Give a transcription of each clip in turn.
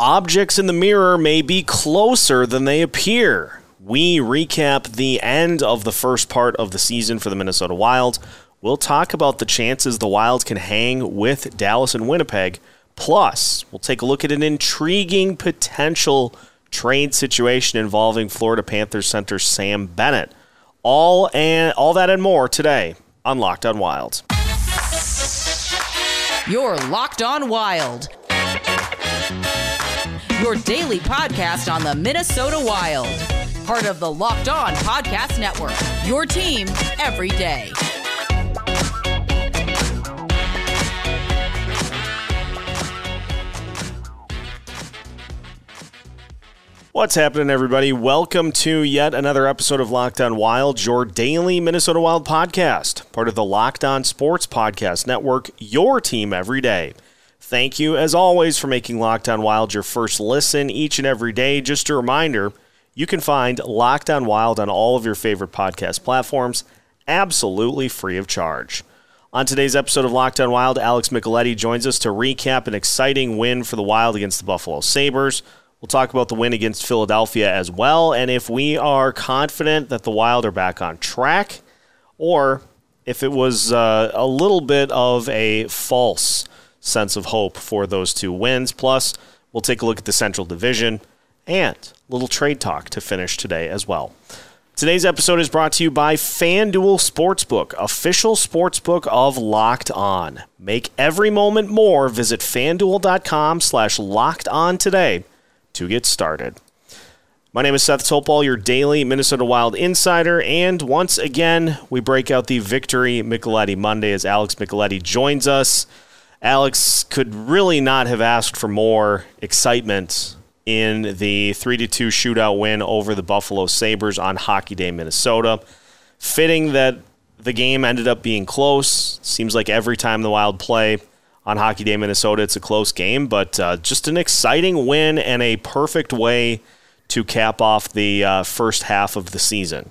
objects in the mirror may be closer than they appear. We recap the end of the first part of the season for the Minnesota Wild. We'll talk about the chances the Wild can hang with Dallas and Winnipeg. Plus, we'll take a look at an intriguing potential trade situation involving Florida Panthers center Sam Bennett. All and all that and more today on Locked On Wild. You're Locked On Wild. Your daily podcast on the Minnesota Wild. Part of the Locked On Podcast Network. Your team every day. What's happening, everybody? Welcome to yet another episode of Locked On Wild, your daily Minnesota Wild podcast, part of the Locked On Sports Podcast Network, your team every day. Thank you, as always, for making Locked On Wild your first listen each and every day. Just a reminder you can find Locked On Wild on all of your favorite podcast platforms, absolutely free of charge. On today's episode of Locked On Wild, Alex Micheletti joins us to recap an exciting win for the Wild against the Buffalo Sabres. We'll talk about the win against Philadelphia as well, and if we are confident that the Wild are back on track, or if it was uh, a little bit of a false sense of hope for those two wins. Plus, we'll take a look at the Central Division and a little trade talk to finish today as well. Today's episode is brought to you by FanDuel Sportsbook, official sportsbook of Locked On. Make every moment more. Visit fanduel.com slash locked on today to get started. My name is Seth Topol, your daily Minnesota Wild insider, and once again, we break out the Victory Micheletti Monday as Alex Micheletti joins us. Alex could really not have asked for more excitement in the 3 2 shootout win over the Buffalo Sabres on Hockey Day, Minnesota. Fitting that the game ended up being close. Seems like every time the Wild play, on Hockey Day, Minnesota. It's a close game, but uh, just an exciting win and a perfect way to cap off the uh, first half of the season.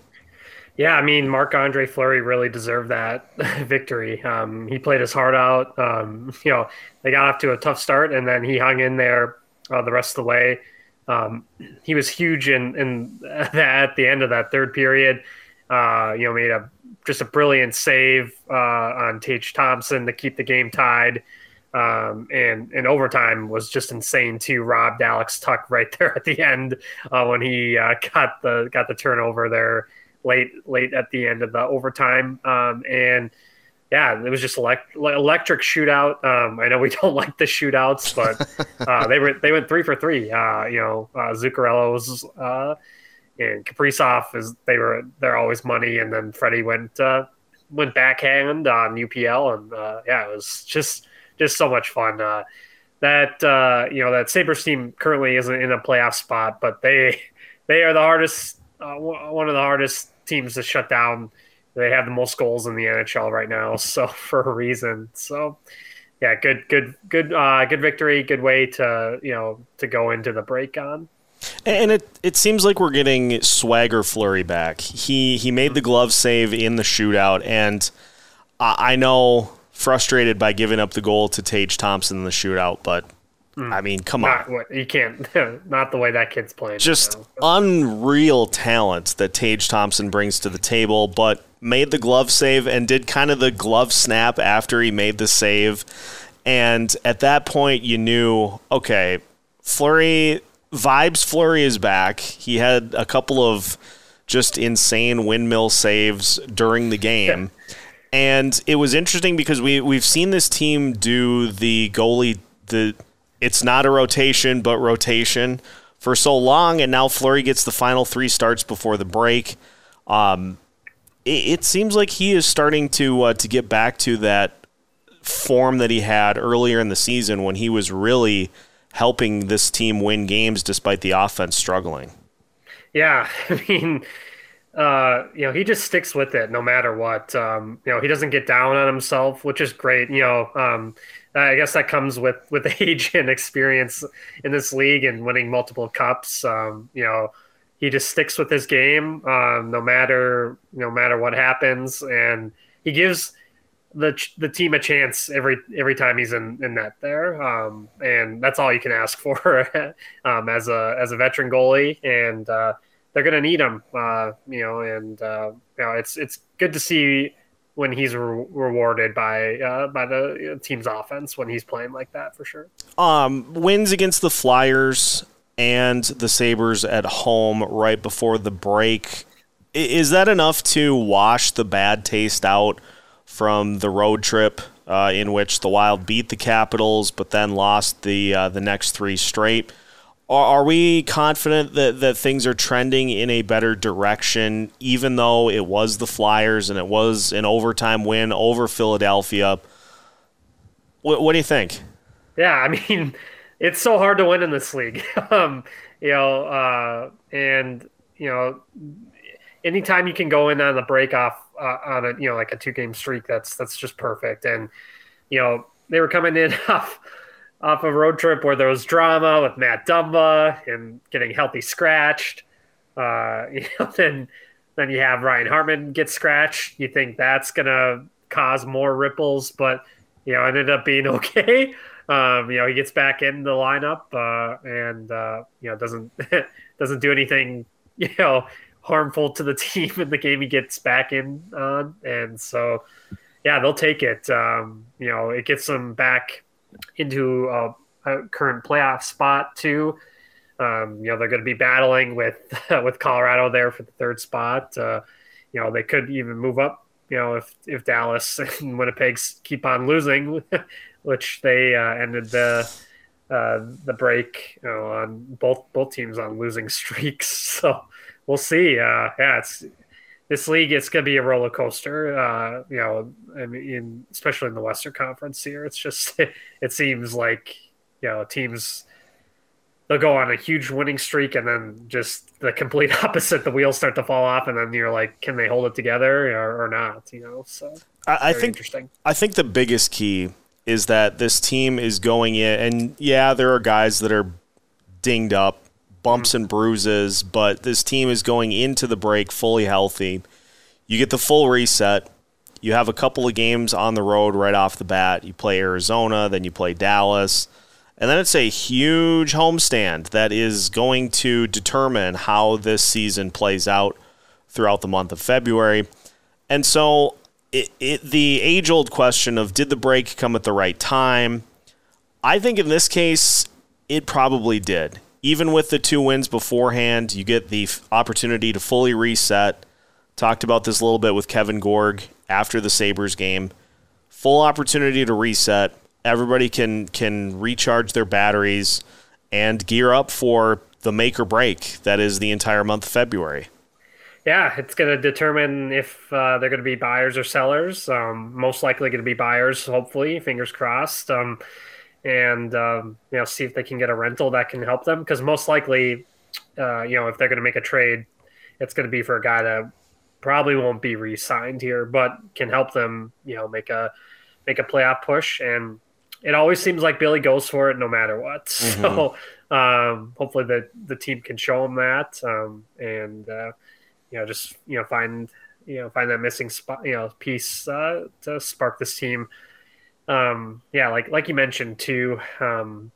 Yeah, I mean, Marc Andre Fleury really deserved that victory. Um, he played his heart out. Um, you know, they got off to a tough start, and then he hung in there uh, the rest of the way. Um, he was huge in, in that at the end of that third period. Uh, you know, made a just a brilliant save uh, on Tage Thompson to keep the game tied. Um, and and overtime was just insane too. Robbed Alex Tuch right there at the end uh, when he uh, got the got the turnover there late late at the end of the overtime. Um, and yeah, it was just elect- electric shootout. Um, I know we don't like the shootouts, but uh, they were they went three for three. Uh, you know, uh, Zuccarello was uh, and Kaprizov is they were they're always money, and then Freddie went uh, went backhand on UPL, and uh, yeah, it was just just so much fun. Uh, that uh, you know that Sabres team currently isn't in a playoff spot, but they they are the hardest uh, one of the hardest teams to shut down. They have the most goals in the NHL right now, so for a reason. So yeah, good good good uh, good victory, good way to you know to go into the break on. And it it seems like we're getting Swagger Fleury back. He he made the glove save in the shootout, and I know frustrated by giving up the goal to Tage Thompson in the shootout, but mm. I mean, come not on. What, you can't, not the way that kid's playing. Just unreal talent that Tage Thompson brings to the table, but made the glove save and did kind of the glove snap after he made the save. And at that point, you knew, okay, Fleury, vibes Fleury is back. He had a couple of just insane windmill saves during the game. And it was interesting because we we've seen this team do the goalie the it's not a rotation but rotation for so long, and now Fleury gets the final three starts before the break. Um, it, it, seems like he is starting to uh, to get back to that form that he had earlier in the season when he was really helping this team win games despite the offense struggling. Yeah, I mean uh, you know, he just sticks with it no matter what. Um, you know, he doesn't get down on himself, which is great. You know, um, I guess that comes with with age and experience in this league and winning multiple cups. Um, you know, he just sticks with his game um, no matter no matter what happens, and he gives the the team a chance every every time he's in, in net there, um, and that's all you can ask for um, as a as a veteran goalie, and uh, they're going to need him, uh, you know, and uh, you know it's it's good to see when he's re- rewarded by uh, by the team's offense when he's playing like that for sure. Um, wins against the Flyers and the Sabres at home right before the break. Is that enough to wash the bad taste out from the road trip uh, in which the Wild beat the Capitals, but then lost the uh, the next three straight? Are, we confident that, that things are trending in a better direction, even though it was the Flyers and it was an overtime win over Philadelphia? What, what do you think? Yeah, I mean, it's so hard to win in this league. um, you know, uh, and you know, anytime you can go in on the break off uh, on a you know like a two game streak, that's that's just perfect. And you know, they were coming in off off a road trip where there was drama with Matt Dumba and getting healthy scratched. Uh, you know, then then you have Ryan Hartman get scratched. You think that's gonna cause more ripples, but you know, ended up being okay. Um, you know, he gets back in the lineup uh, and uh, you know doesn't doesn't do anything you know harmful to the team in the game he gets back in on, and so yeah, they'll take it. Um, you know, it gets them back into a, a current playoff spot too. Um, you know, they're going to be battling with with Colorado there for the third spot. Uh, you know, they could even move up. You know, if if Dallas and Winnipeg keep on losing, which they uh, ended the uh, the break you know, on both both teams on losing streaks. So we'll see. Uh, yeah, it's this league. It's going to be a roller coaster. Uh, you know, I mean, especially in the Western Conference here, it's just it seems like you know teams they'll go on a huge winning streak and then just the complete opposite. The wheels start to fall off, and then you're like, can they hold it together or, or not? You know, so I, I think I think the biggest key is that this team is going in, and yeah, there are guys that are dinged up, bumps and bruises, but this team is going into the break fully healthy. You get the full reset. You have a couple of games on the road right off the bat. You play Arizona, then you play Dallas. And then it's a huge homestand that is going to determine how this season plays out throughout the month of February. And so it, it, the age old question of did the break come at the right time? I think in this case, it probably did. Even with the two wins beforehand, you get the opportunity to fully reset. Talked about this a little bit with Kevin Gorg after the Sabres game. Full opportunity to reset. Everybody can can recharge their batteries and gear up for the make or break that is the entire month of February yeah, it's going to determine if uh, they're going to be buyers or sellers. Um, most likely going to be buyers, hopefully, fingers crossed. Um, and um, you know, see if they can get a rental that can help them because most likely, uh, you know, if they're going to make a trade, it's going to be for a guy that probably won't be re-signed here, but can help them, you know, make a make a playoff push. And it always seems like Billy goes for it no matter what. Mm-hmm. So um, hopefully the the team can show him that. Um, and uh, you know, just you know, find you know, find that missing spot, you know, piece uh, to spark this team. Um, yeah, like like you mentioned too. Um,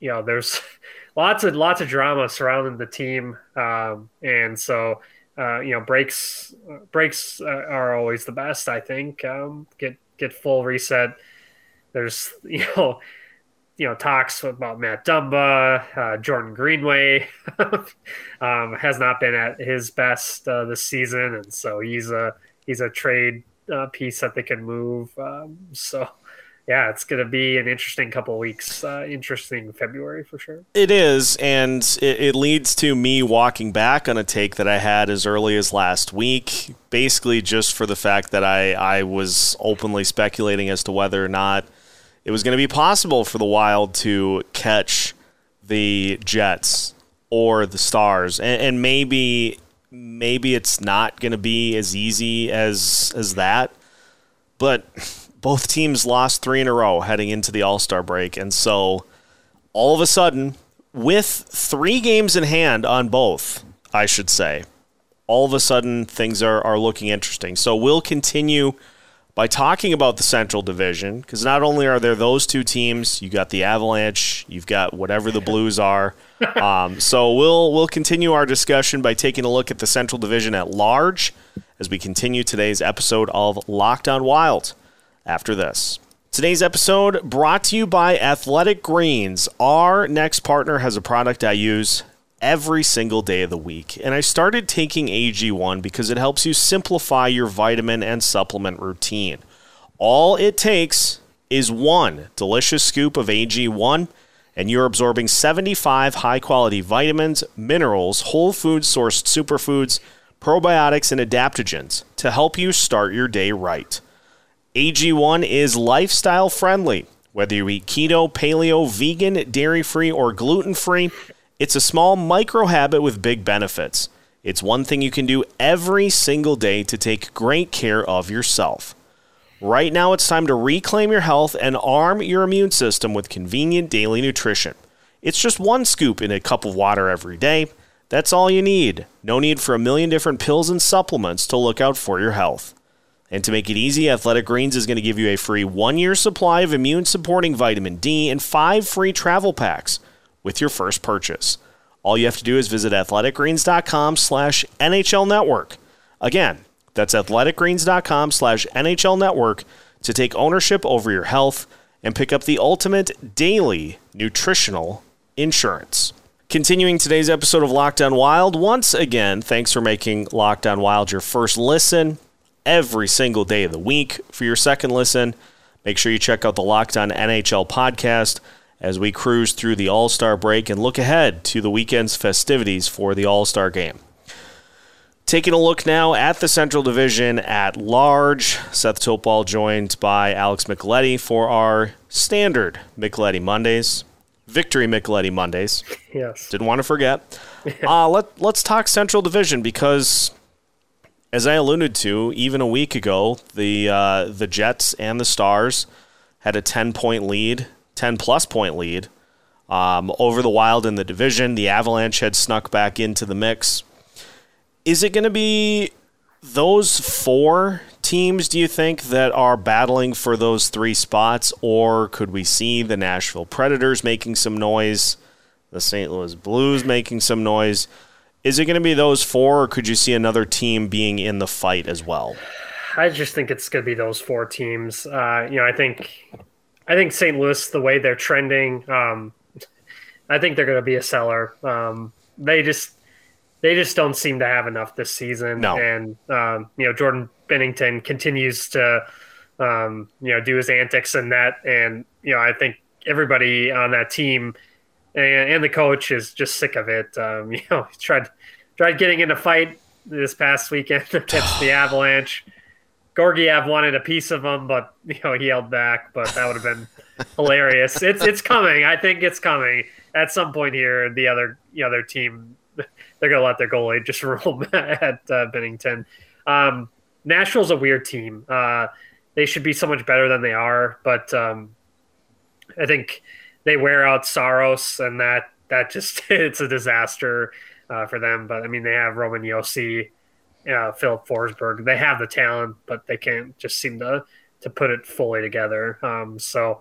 you know, there's lots of lots of drama surrounding the team, um, and so uh, you know, breaks breaks uh, are always the best. I think um, get get full reset. There's you know you know talks about Matt Dumba, uh, Jordan Greenway um, has not been at his best uh, this season, and so he's a he's a trade uh, piece that they can move. Um, so yeah, it's going to be an interesting couple weeks, uh, interesting February for sure. It is, and it, it leads to me walking back on a take that I had as early as last week, basically just for the fact that I I was openly speculating as to whether or not it was going to be possible for the Wild to catch the Jets or the Stars, and, and maybe maybe it's not going to be as easy as as that, but both teams lost three in a row heading into the All Star break, and so all of a sudden, with three games in hand on both, I should say, all of a sudden things are, are looking interesting. So we'll continue by talking about the Central Division because not only are there those two teams, you got the Avalanche, you've got whatever the Blues are. Um, so we'll we'll continue our discussion by taking a look at the Central Division at large as we continue today's episode of Locked On Wild. After this. Today's episode brought to you by Athletic Greens. Our next partner has a product I use every single day of the week. And I started taking AG1 because it helps you simplify your vitamin and supplement routine. All it takes is one delicious scoop of AG1, and you're absorbing 75 high quality vitamins, minerals, whole food sourced superfoods, probiotics, and adaptogens to help you start your day right. AG1 is lifestyle friendly. Whether you eat keto, paleo, vegan, dairy free, or gluten free, it's a small micro habit with big benefits. It's one thing you can do every single day to take great care of yourself. Right now, it's time to reclaim your health and arm your immune system with convenient daily nutrition. It's just one scoop in a cup of water every day. That's all you need. No need for a million different pills and supplements to look out for your health. And to make it easy, Athletic Greens is going to give you a free one year supply of immune supporting vitamin D and five free travel packs with your first purchase. All you have to do is visit athleticgreens.com slash NHL Network. Again, that's athleticgreens.com slash NHL Network to take ownership over your health and pick up the ultimate daily nutritional insurance. Continuing today's episode of Locked On Wild, once again, thanks for making Locked On Wild your first listen every single day of the week. For your second listen, make sure you check out the Locked On NHL podcast as we cruise through the All Star break and look ahead to the weekend's festivities for the All Star game. Taking a look now at the Central Division at large, Seth Topal joined by Alex Micheletti for our standard Micheletti Mondays, Victory Micheletti Mondays. Yes. Didn't want to forget. uh, let, let's talk Central Division because, as I alluded to, even a week ago, the, uh, the Jets and the Stars had a 10 point lead 10 plus point lead um, over the Wild in the division. The Avalanche had snuck back into the mix. Is it going to be those four teams, do you think, that are battling for those three spots? Or could we see the Nashville Predators making some noise, the St. Louis Blues making some noise? Is it going to be those four, or could you see another team being in the fight as well? I just think it's going to be those four teams. Uh, you know, I think I think St. Louis, the way they're trending, um, I think they're going to be a seller. Um, they just they just don't seem to have enough this season. No. And um, you know, Jordan Binnington continues to um, you know do his antics in that, and you know, I think everybody on that team and, and the coach is just sick of it. Um, you know, he tried tried getting in a fight this past weekend against the Avalanche. Georgiev wanted a piece of him, but you know he held back. But that would have been hilarious. It's it's coming. I think it's coming at some point here. The other the other team they're gonna let their goalie just roll at uh, Binnington. Um, Nashville's a weird team. Uh, they should be so much better than they are, but um, I think they wear out Saros, and that that just it's a disaster uh, for them. But I mean, they have Roman Josi uh, Filip Forsberg. They have the talent, but they can't just seem to to put it fully together. Um, so,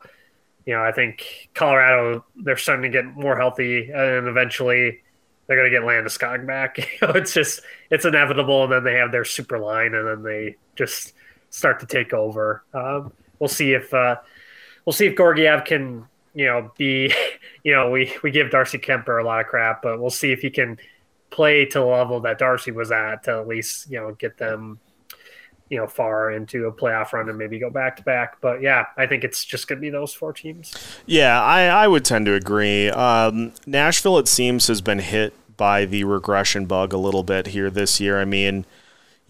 you know, I think Colorado they're starting to get more healthy, and eventually they're going to get Landeskog back. it's just it's inevitable, and then they have their super line, and then they just start to take over. Um, we'll see if uh, we'll see if Georgiev can. You know, be you know we we give Darcy Kuemper a lot of crap, but we'll see if he can play to the level that Darcy was at to at least you know get them you know far into a playoff run and maybe go back to back. But yeah, I think it's just going to be those four teams. Yeah, I, I would tend to agree. Um, Nashville, it seems, has been hit by the regression bug a little bit here this year. I mean.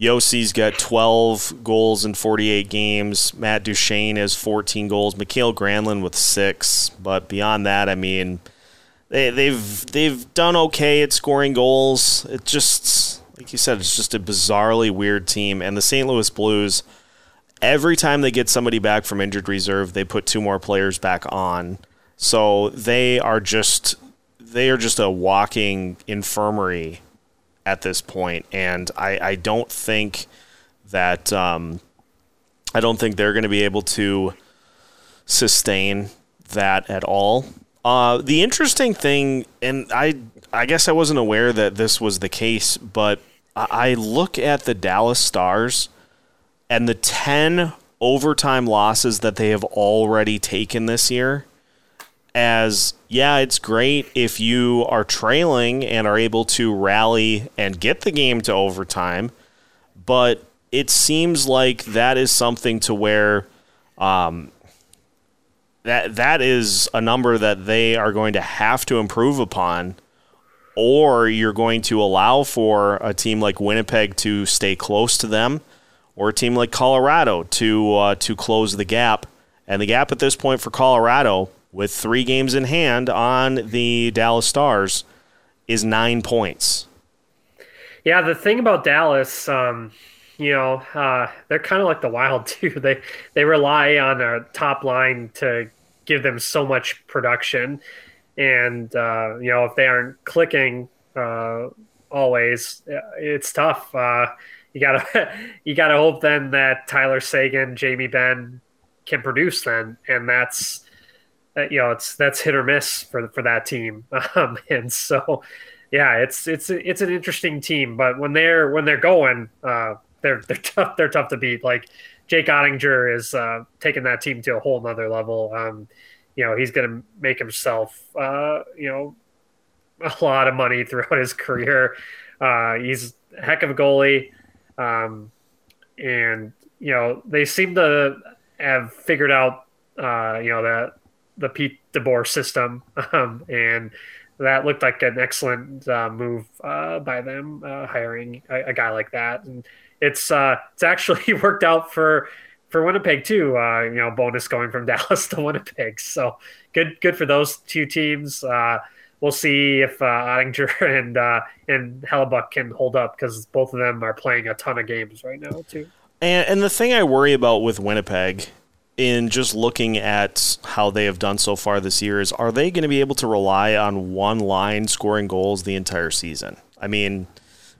Josi's got 12 goals in 48 games. Matt Duchene has 14 goals. Mikael Granlund with six. But beyond that, I mean, they, they've they've done okay at scoring goals. It just like you said, it's just a bizarrely weird team. And the St. Louis Blues, every time they get somebody back from injured reserve, they put two more players back on. So they are just they are just a walking infirmary at this point, and I, I don't think that um, I don't think they're going to be able to sustain that at all. Uh, the interesting thing, and I I guess I wasn't aware that this was the case, but I look at the Dallas Stars and the 10 overtime losses that they have already taken this year as yeah, it's great if you are trailing and are able to rally and get the game to overtime, but it seems like that is something to where um, that that is a number that they are going to have to improve upon or you're going to allow for a team like Winnipeg to stay close to them or a team like Colorado to uh, to close the gap. And the gap at this point for Colorado with 3 games in hand on the Dallas Stars is 9 points. Yeah, the thing about Dallas um you know, uh, they're kind of like the Wild too. They they rely on a top line to give them so much production. And, uh, you know, if they aren't clicking uh, always, it's tough. Uh, you gotta you gotta hope then that Tyler Seguin, Jamie Benn can produce then, and that's uh, you know it's that's hit or miss for for that team. Um, and so, yeah, it's it's it's an interesting team, but when they're when they're going, uh, they're they're tough. They're tough to beat. Like Jake Oettinger is uh, taking that team to a whole nother level. Um, you know, he's to make himself, uh, you know, a lot of money throughout his career. Uh, he's a heck of a goalie. Um, and, you know, they seem to have figured out, uh, you know, that the Pete DeBoer system. Um, and that looked like an excellent uh, move uh, by them, uh, hiring a, a, guy like that. And it's, uh, it's actually worked out for, for Winnipeg too. Uh, you know, Bowness going from Dallas to Winnipeg. So good, good for those two teams. Uh, we'll see if Oettinger and and Hellebuyck can hold up because both of them are playing a ton of games right now too. And, and the thing I worry about with Winnipeg, in just looking at how they have done so far this year, is are they going to be able to rely on one line scoring goals the entire season? I mean,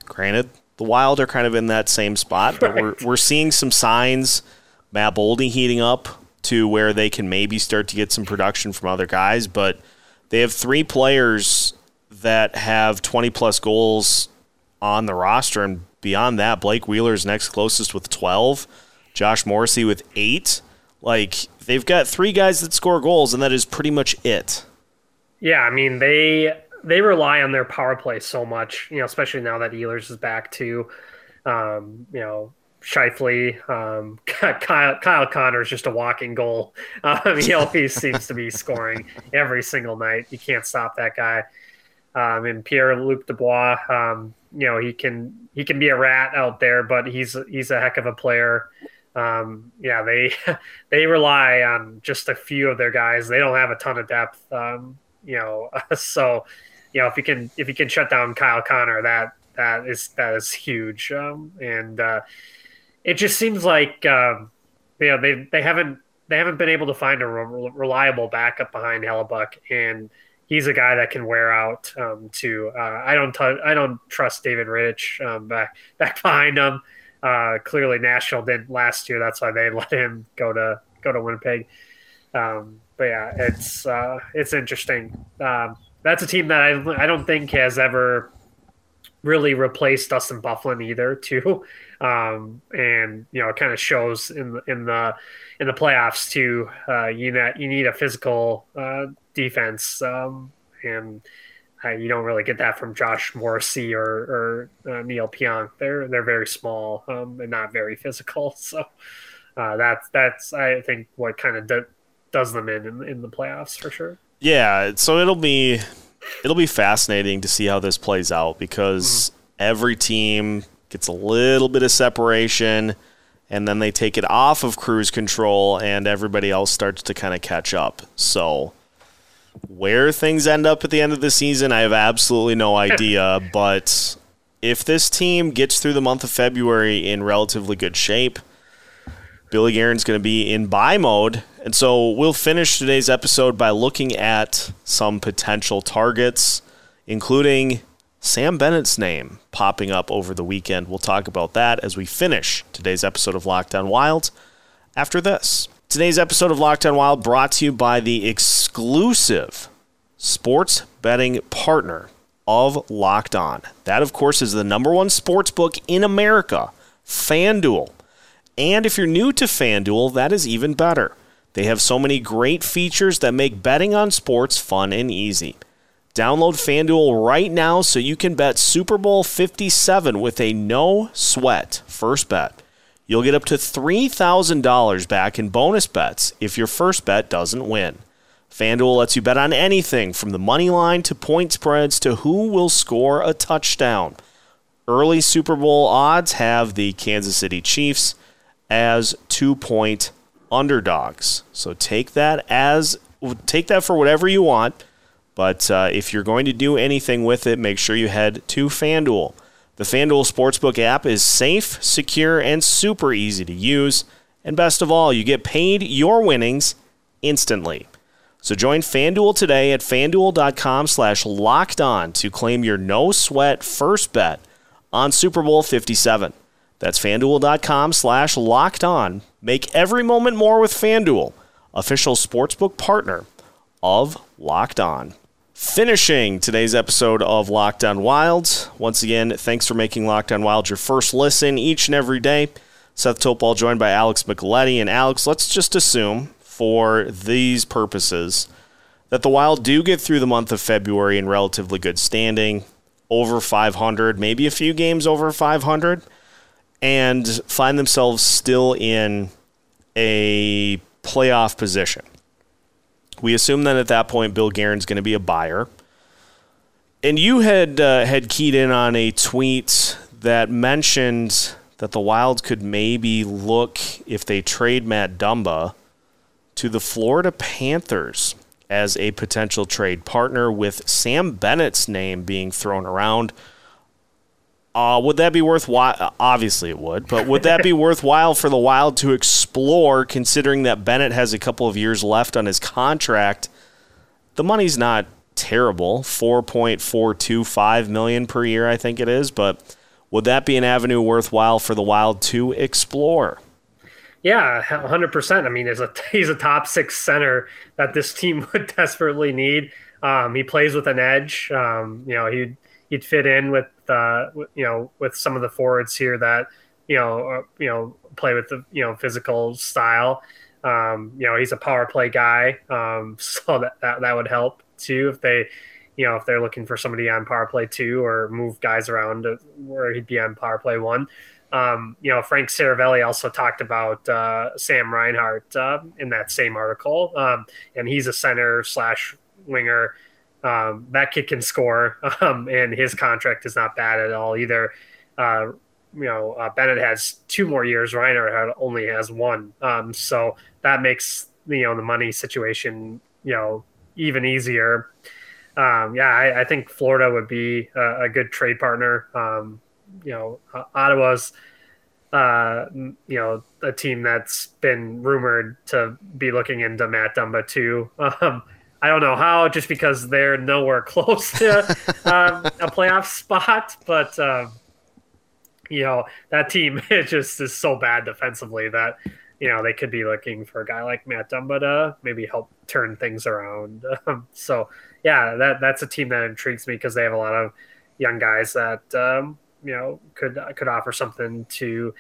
granted, the Wild are kind of in that same spot, but we're we're seeing some signs Matt Boldy heating up to where they can maybe start to get some production from other guys. But they have three players that have 20 plus goals on the roster. And beyond that, Blake Wheeler's next closest with 12, Josh Morrissey with eight. Like, they've got three guys that score goals, and that is pretty much it. Yeah, I mean, they they rely on their power play so much, you know, especially now that Ehlers is back too. Um, you know, Scheifele. Um, Kyle, Kyle Connor is just a walking goal. Um, he always seems to be scoring every single night. You can't stop that guy. Um, and Pierre Luc Dubois, um, you know, he can he can be a rat out there, but he's he's a heck of a player. Um, yeah, they they rely on just a few of their guys. They don't have a ton of depth. Um, you know, so you know if you can if you can shut down Kyle Connor, that that is that is huge. Um, and uh, it just seems like um, you know they they haven't they haven't been able to find a re- reliable backup behind Hellebuyck, and he's a guy that can wear out um, too. Uh, I don't t- I don't trust David Rittich um, back back behind him. Uh, clearly, Nashville didn't last year. That's why they let him go to go to Winnipeg. Um, but yeah, it's uh, it's interesting. Um, that's a team that I I don't think has ever really replaced Dustin Byfuglien either, too. Um, and you know, it kind of shows in the in the in the playoffs too. Uh, you need you need a physical uh, defense, um, and you don't really get that from Josh Morrissey or, or uh, Neal Pionk. They're they're very small um, and not very physical. So uh, that's that's I think what kind of do, does them in, in in the playoffs for sure. Yeah, so it'll be it'll be fascinating to see how this plays out because mm-hmm. every team gets a little bit of separation and then they take it off of cruise control and everybody else starts to kind of catch up. So where things end up at the end of the season, I have absolutely no idea, but if this team gets through the month of February in relatively good shape, Billy Guerin's going to be in buy mode. And so we'll finish today's episode by looking at some potential targets, including Sam Bennett's name popping up over the weekend. We'll talk about that as we finish today's episode of Locked On Wild after this. Today's episode of Locked On Wild brought to you by the exclusive sports betting partner of Locked On. That, of course, is the number one sports book in America, FanDuel. And if you're new to FanDuel, that is even better. They have so many great features that make betting on sports fun and easy. Download FanDuel right now so you can bet Super Bowl 57 with a no sweat first bet. You'll get up to $3,000 back in bonus bets if your first bet doesn't win. FanDuel lets you bet on anything from the money line to point spreads to who will score a touchdown. Early Super Bowl odds have the Kansas City Chiefs as two point underdogs. So take that as take that for whatever you want. But uh, if you're going to do anything with it, make sure you head to FanDuel. The FanDuel Sportsbook app is safe, secure, and super easy to use. And best of all, you get paid your winnings instantly. So join FanDuel today at fanduel.com slash locked on to claim your no sweat first bet on Super Bowl 57. That's fanduel.com slash locked on. Make every moment more with FanDuel, official sportsbook partner of Locked On. Finishing today's episode of Locked On Wild. Once again, thanks for making Locked On Wild your first listen each and every day. Seth Topol joined by Alex Micheletti. And Alex, let's just assume for these purposes that the Wild do get through the month of February in relatively good standing, over 500, maybe a few games over 500, and find themselves still in a playoff position. We assume that at that point, Bill Guerin's going to be a buyer. And you had uh, had keyed in on a tweet that mentioned that the Wild could maybe look if they trade Matt Dumba to the Florida Panthers as a potential trade partner with Sam Bennett's name being thrown around. Uh, would that be worthwhile? Obviously, it would, but would that be worthwhile for the Wild to explore, considering that Bennett has a couple of years left on his contract? The money's not terrible, four point four two five million per year, I think it is. But would that be an avenue worthwhile for the Wild to explore? Yeah, hundred percent. I mean, he's a he's a top six center that this team would desperately need. Um, he plays with an edge. Um, you know, he he'd fit in with uh, you know with some of the forwards here that you know uh, you know play with the you know physical style. Um, you know, he's a power play guy, um, so that, that that would help too if they you know if they're looking for somebody on power play two or move guys around where he'd be on power play one. Um, you know, Frank Seravalli also talked about uh, Sam Reinhart uh, in that same article, um, and he's a center slash winger um, that kid can score, um, and his contract is not bad at all either. Uh, you know, uh, Bennett has two more years. Reinhart only has one, um, so that makes you know the money situation you know even easier. Um, yeah, I, I, think Florida would be a, a good trade partner. Um, you know, uh, Ottawa's uh, you know, a team that's been rumored to be looking into Matt Dumba too. Um, I don't know how, just because they're nowhere close to um, a playoff spot. But um, you know that team it just is so bad defensively that you know they could be looking for a guy like Matt Dumba to maybe help turn things around. Um, so yeah, that that's a team that intrigues me because they have a lot of young guys that um, you know could could offer something to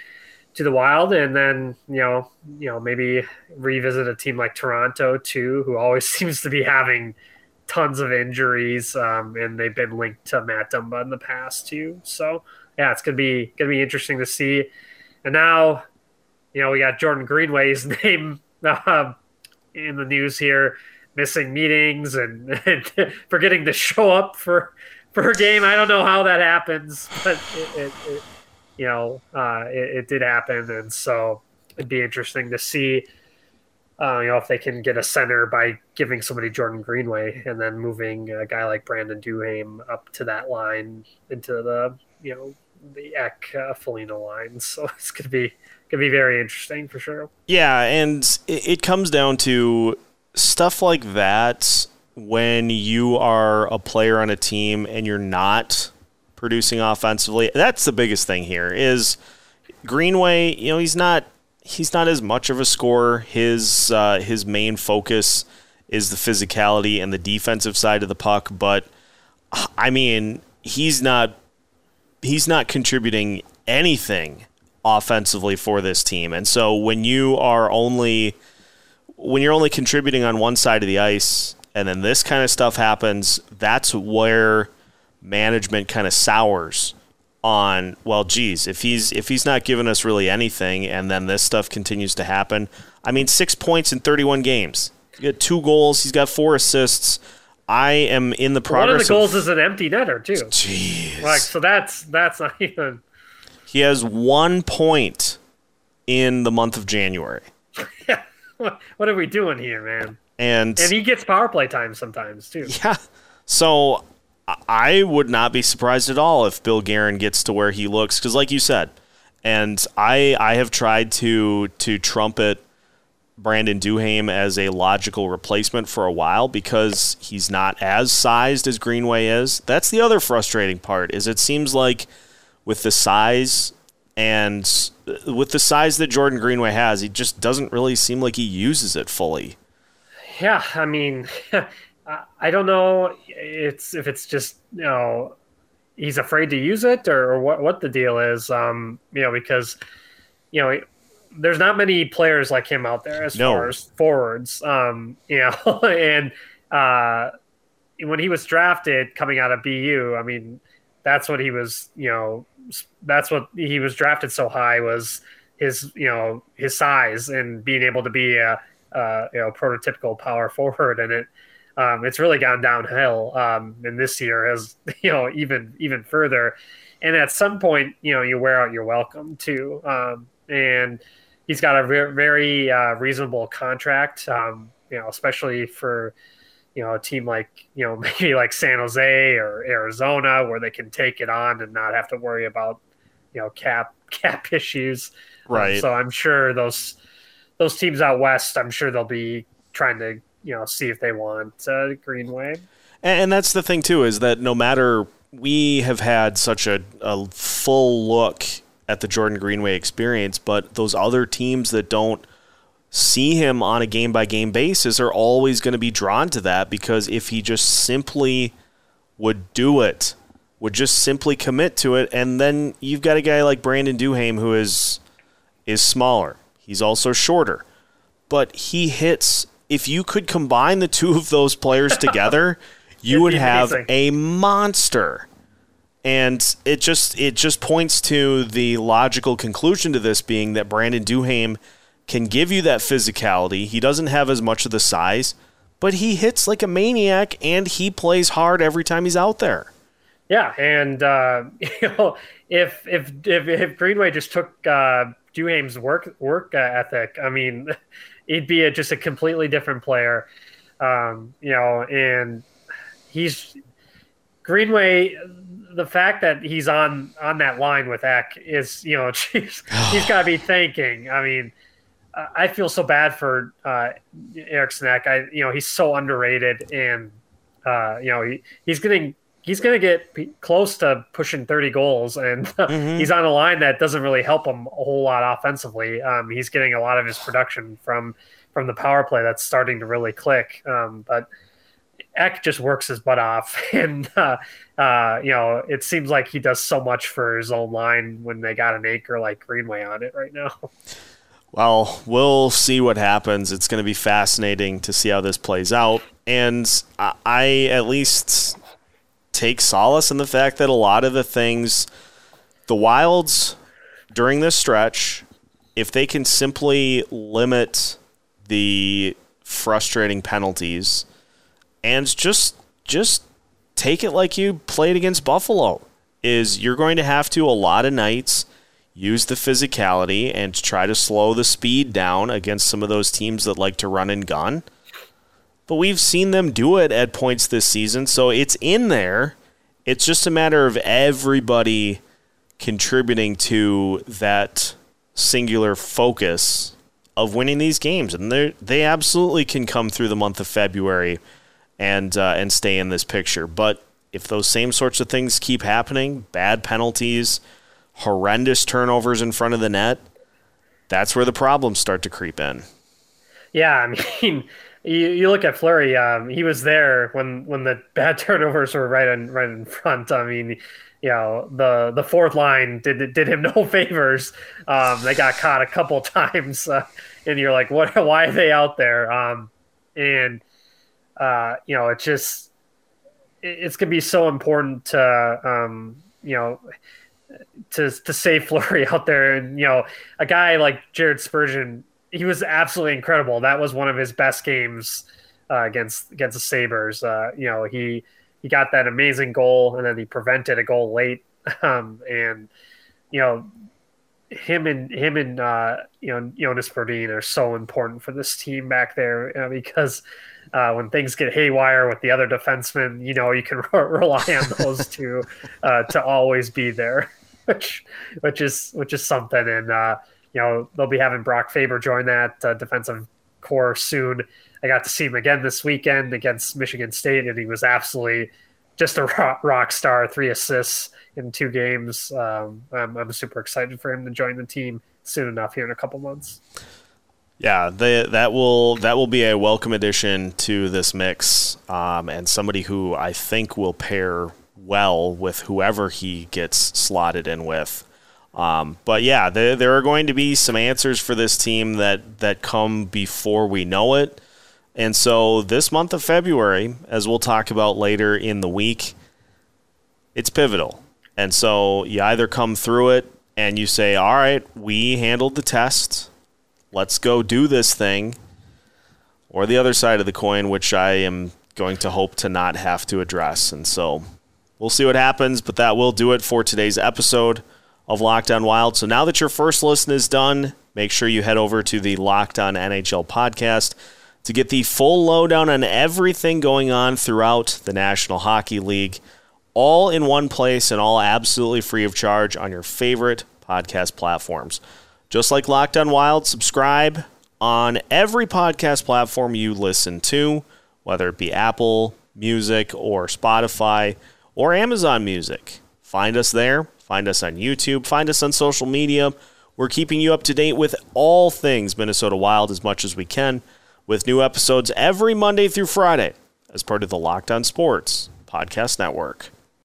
to the Wild, and then you know, you know, maybe revisit a team like Toronto too, who always seems to be having tons of injuries, um, and they've been linked to Matt Dumba in the past too. So yeah, it's gonna be gonna be interesting to see. And now, you know, we got Jordan Greenway's name uh, in the news here, missing meetings and, and forgetting to show up for for a game. I don't know how that happens, but it, it, it you know, uh, it, it, did happen, and so it'd be interesting to see, uh, you know, if they can get a center by giving somebody Jordan Greenway and then moving a guy like Brandon Duhaime up to that line into the, you know, the Ek uh, line. So it's gonna be gonna be very interesting for sure. Yeah, and it, it comes down to stuff like that when you are a player on a team and you're not producing offensively. That's the biggest thing here is Greenway, you know, he's not he's not as much of a scorer. His uh, his main focus is the physicality and the defensive side of the puck. But I mean, he's not he's not contributing anything offensively for this team. And so when you are only when you're only contributing on one side of the ice and then this kind of stuff happens, that's where management kind of sours on well geez if he's if he's not giving us really anything and then this stuff continues to happen i mean six points in 31 games. He got two goals he's got four assists. I am in the progress one of the goals of, is an empty netter too. Jeez. Like so that's that's not even he has one point in the month of january. Yeah. What are we doing here man? And and he gets power play time sometimes too. Yeah. So I would not be surprised at all if Bill Guerin gets to where he looks because, like you said, and I I have tried to to trumpet Brandon Duhaime as a logical replacement for a while because he's not as sized as Greenway is. That's the other frustrating part is it seems like with the size and uh, with the size that Jordan Greenway has, he just doesn't really seem like he uses it fully. Yeah, I mean, I don't know. It's if it's just you know he's afraid to use it or, or what what the deal is. Um, you know because you know there's not many players like him out there as no. far as forwards. Um, you know, and uh, when he was drafted coming out of BU, I mean that's what he was. You know, that's what he was drafted so high was his you know his size and being able to be a, a you know prototypical power forward and it um, it's really gone downhill. Um, and this year has, you know, even even further. And at some point, you know, you wear out your welcome too. Um, and he's got a very, very uh, reasonable contract. Um, you know, especially for you know a team like you know maybe like San Jose or Arizona, where they can take it on and not have to worry about you know cap cap issues. Um, right. so I'm sure those those teams out west, I'm sure they'll be trying to you know see if they want uh, Greenway. And, that's the thing too is that no matter we have had such a, a full look at the Jordan Greenway experience, but those other teams that don't see him on a game by game basis are always going to be drawn to that because if he just simply would do it, would just simply commit to it, and then you've got a guy like Brandon Duhaime who is is smaller. He's also shorter, but he hits if you could combine the two of those players together, you would have a monster. And it just it just points to the logical conclusion to this being that Brandon Duhaime can give you that physicality. He doesn't have as much of the size, but he hits like a maniac and he plays hard every time he's out there. Yeah, and uh, you know if if if, if Greenway just took uh, Duhaime's work work ethic, I mean, he'd be a, just a completely different player. Um, you know, and he's Greenway. The fact that he's on on that line with Ek is, you know, he's, he's got to be thinking. I mean, I feel so bad for uh, Eriksson Ek. I, you know, he's so underrated, and uh, you know, he, he's getting he's going to get close to pushing 30 goals, and mm-hmm. he's on a line that doesn't really help him a whole lot offensively. Um, he's getting a lot of his production from from the power play that's starting to really click. Um, but Ek just works his butt off, and uh, uh, you know it seems like he does so much for his own line when they got an anchor like Greenway on it right now. Well, we'll see what happens. It's going to be fascinating to see how this plays out. And I, at least take solace in the fact that a lot of the things the Wilds during this stretch, if they can simply limit the frustrating penalties and just just take it like you played against Buffalo, is you're going to have to a lot of nights use the physicality and try to slow the speed down against some of those teams that like to run and gun but we've seen them do it at points this season, so it's in there. It's just a matter of everybody contributing to that singular focus of winning these games, and they they absolutely can come through the month of February and uh, and stay in this picture. But if those same sorts of things keep happening, bad penalties, horrendous turnovers in front of the net, that's where the problems start to creep in. Yeah, I mean, you, you look at Fleury. Um, he was there when when the bad turnovers were right in right in front. I mean, you know, the the fourth line did did him no favors. Um, they got caught a couple times, uh, and you're like, what? Why are they out there? Um, and uh, you know, it's just it's gonna be so important to um, you know to to save Fleury out there, and you know, a guy like Jared Spurgeon he was absolutely incredible. That was one of his best games uh, against against the Sabres. Uh, you know, he he got that amazing goal, and then he prevented a goal late. Um, and you know, him and him and uh, you know Jonas Brodin are so important for this team back there uh, because uh, when things get haywire with the other defensemen, you know you can re- rely on those two uh, to always be there, which which is which is something. And uh, you know they'll be having Brock Faber join that uh, defensive corps soon. I got to see him again this weekend against Michigan State, and he was absolutely just a rock, rock star. Three assists in two games. Um, I'm, I'm super excited for him to join the team soon enough here in a couple months. Yeah, they, that will that will be a welcome addition to this mix, um, and somebody who I think will pair well with whoever he gets slotted in with. Um, but yeah, there, there are going to be some answers for this team that, that come before we know it. And so this month of February, as we'll talk about later in the week, it's pivotal. And so you either come through it and you say, all right, we handled the test. Let's go do this thing. Or the other side of the coin, which I am going to hope to not have to address. And so we'll see what happens, but that will do it for today's episode of Locked On Wild. So now that your first listen is done, make sure you head over to the Locked On NHL podcast to get the full lowdown on everything going on throughout the National Hockey League, all in one place and all absolutely free of charge on your favorite podcast platforms. Just like Locked On Wild, subscribe on every podcast platform you listen to, whether it be Apple Music or Spotify or Amazon Music. Find us there Find us on YouTube, find us on social media. We're keeping you up to date with all things Minnesota Wild as much as we can, with new episodes every Monday through Friday as part of the Locked On Sports Podcast Network.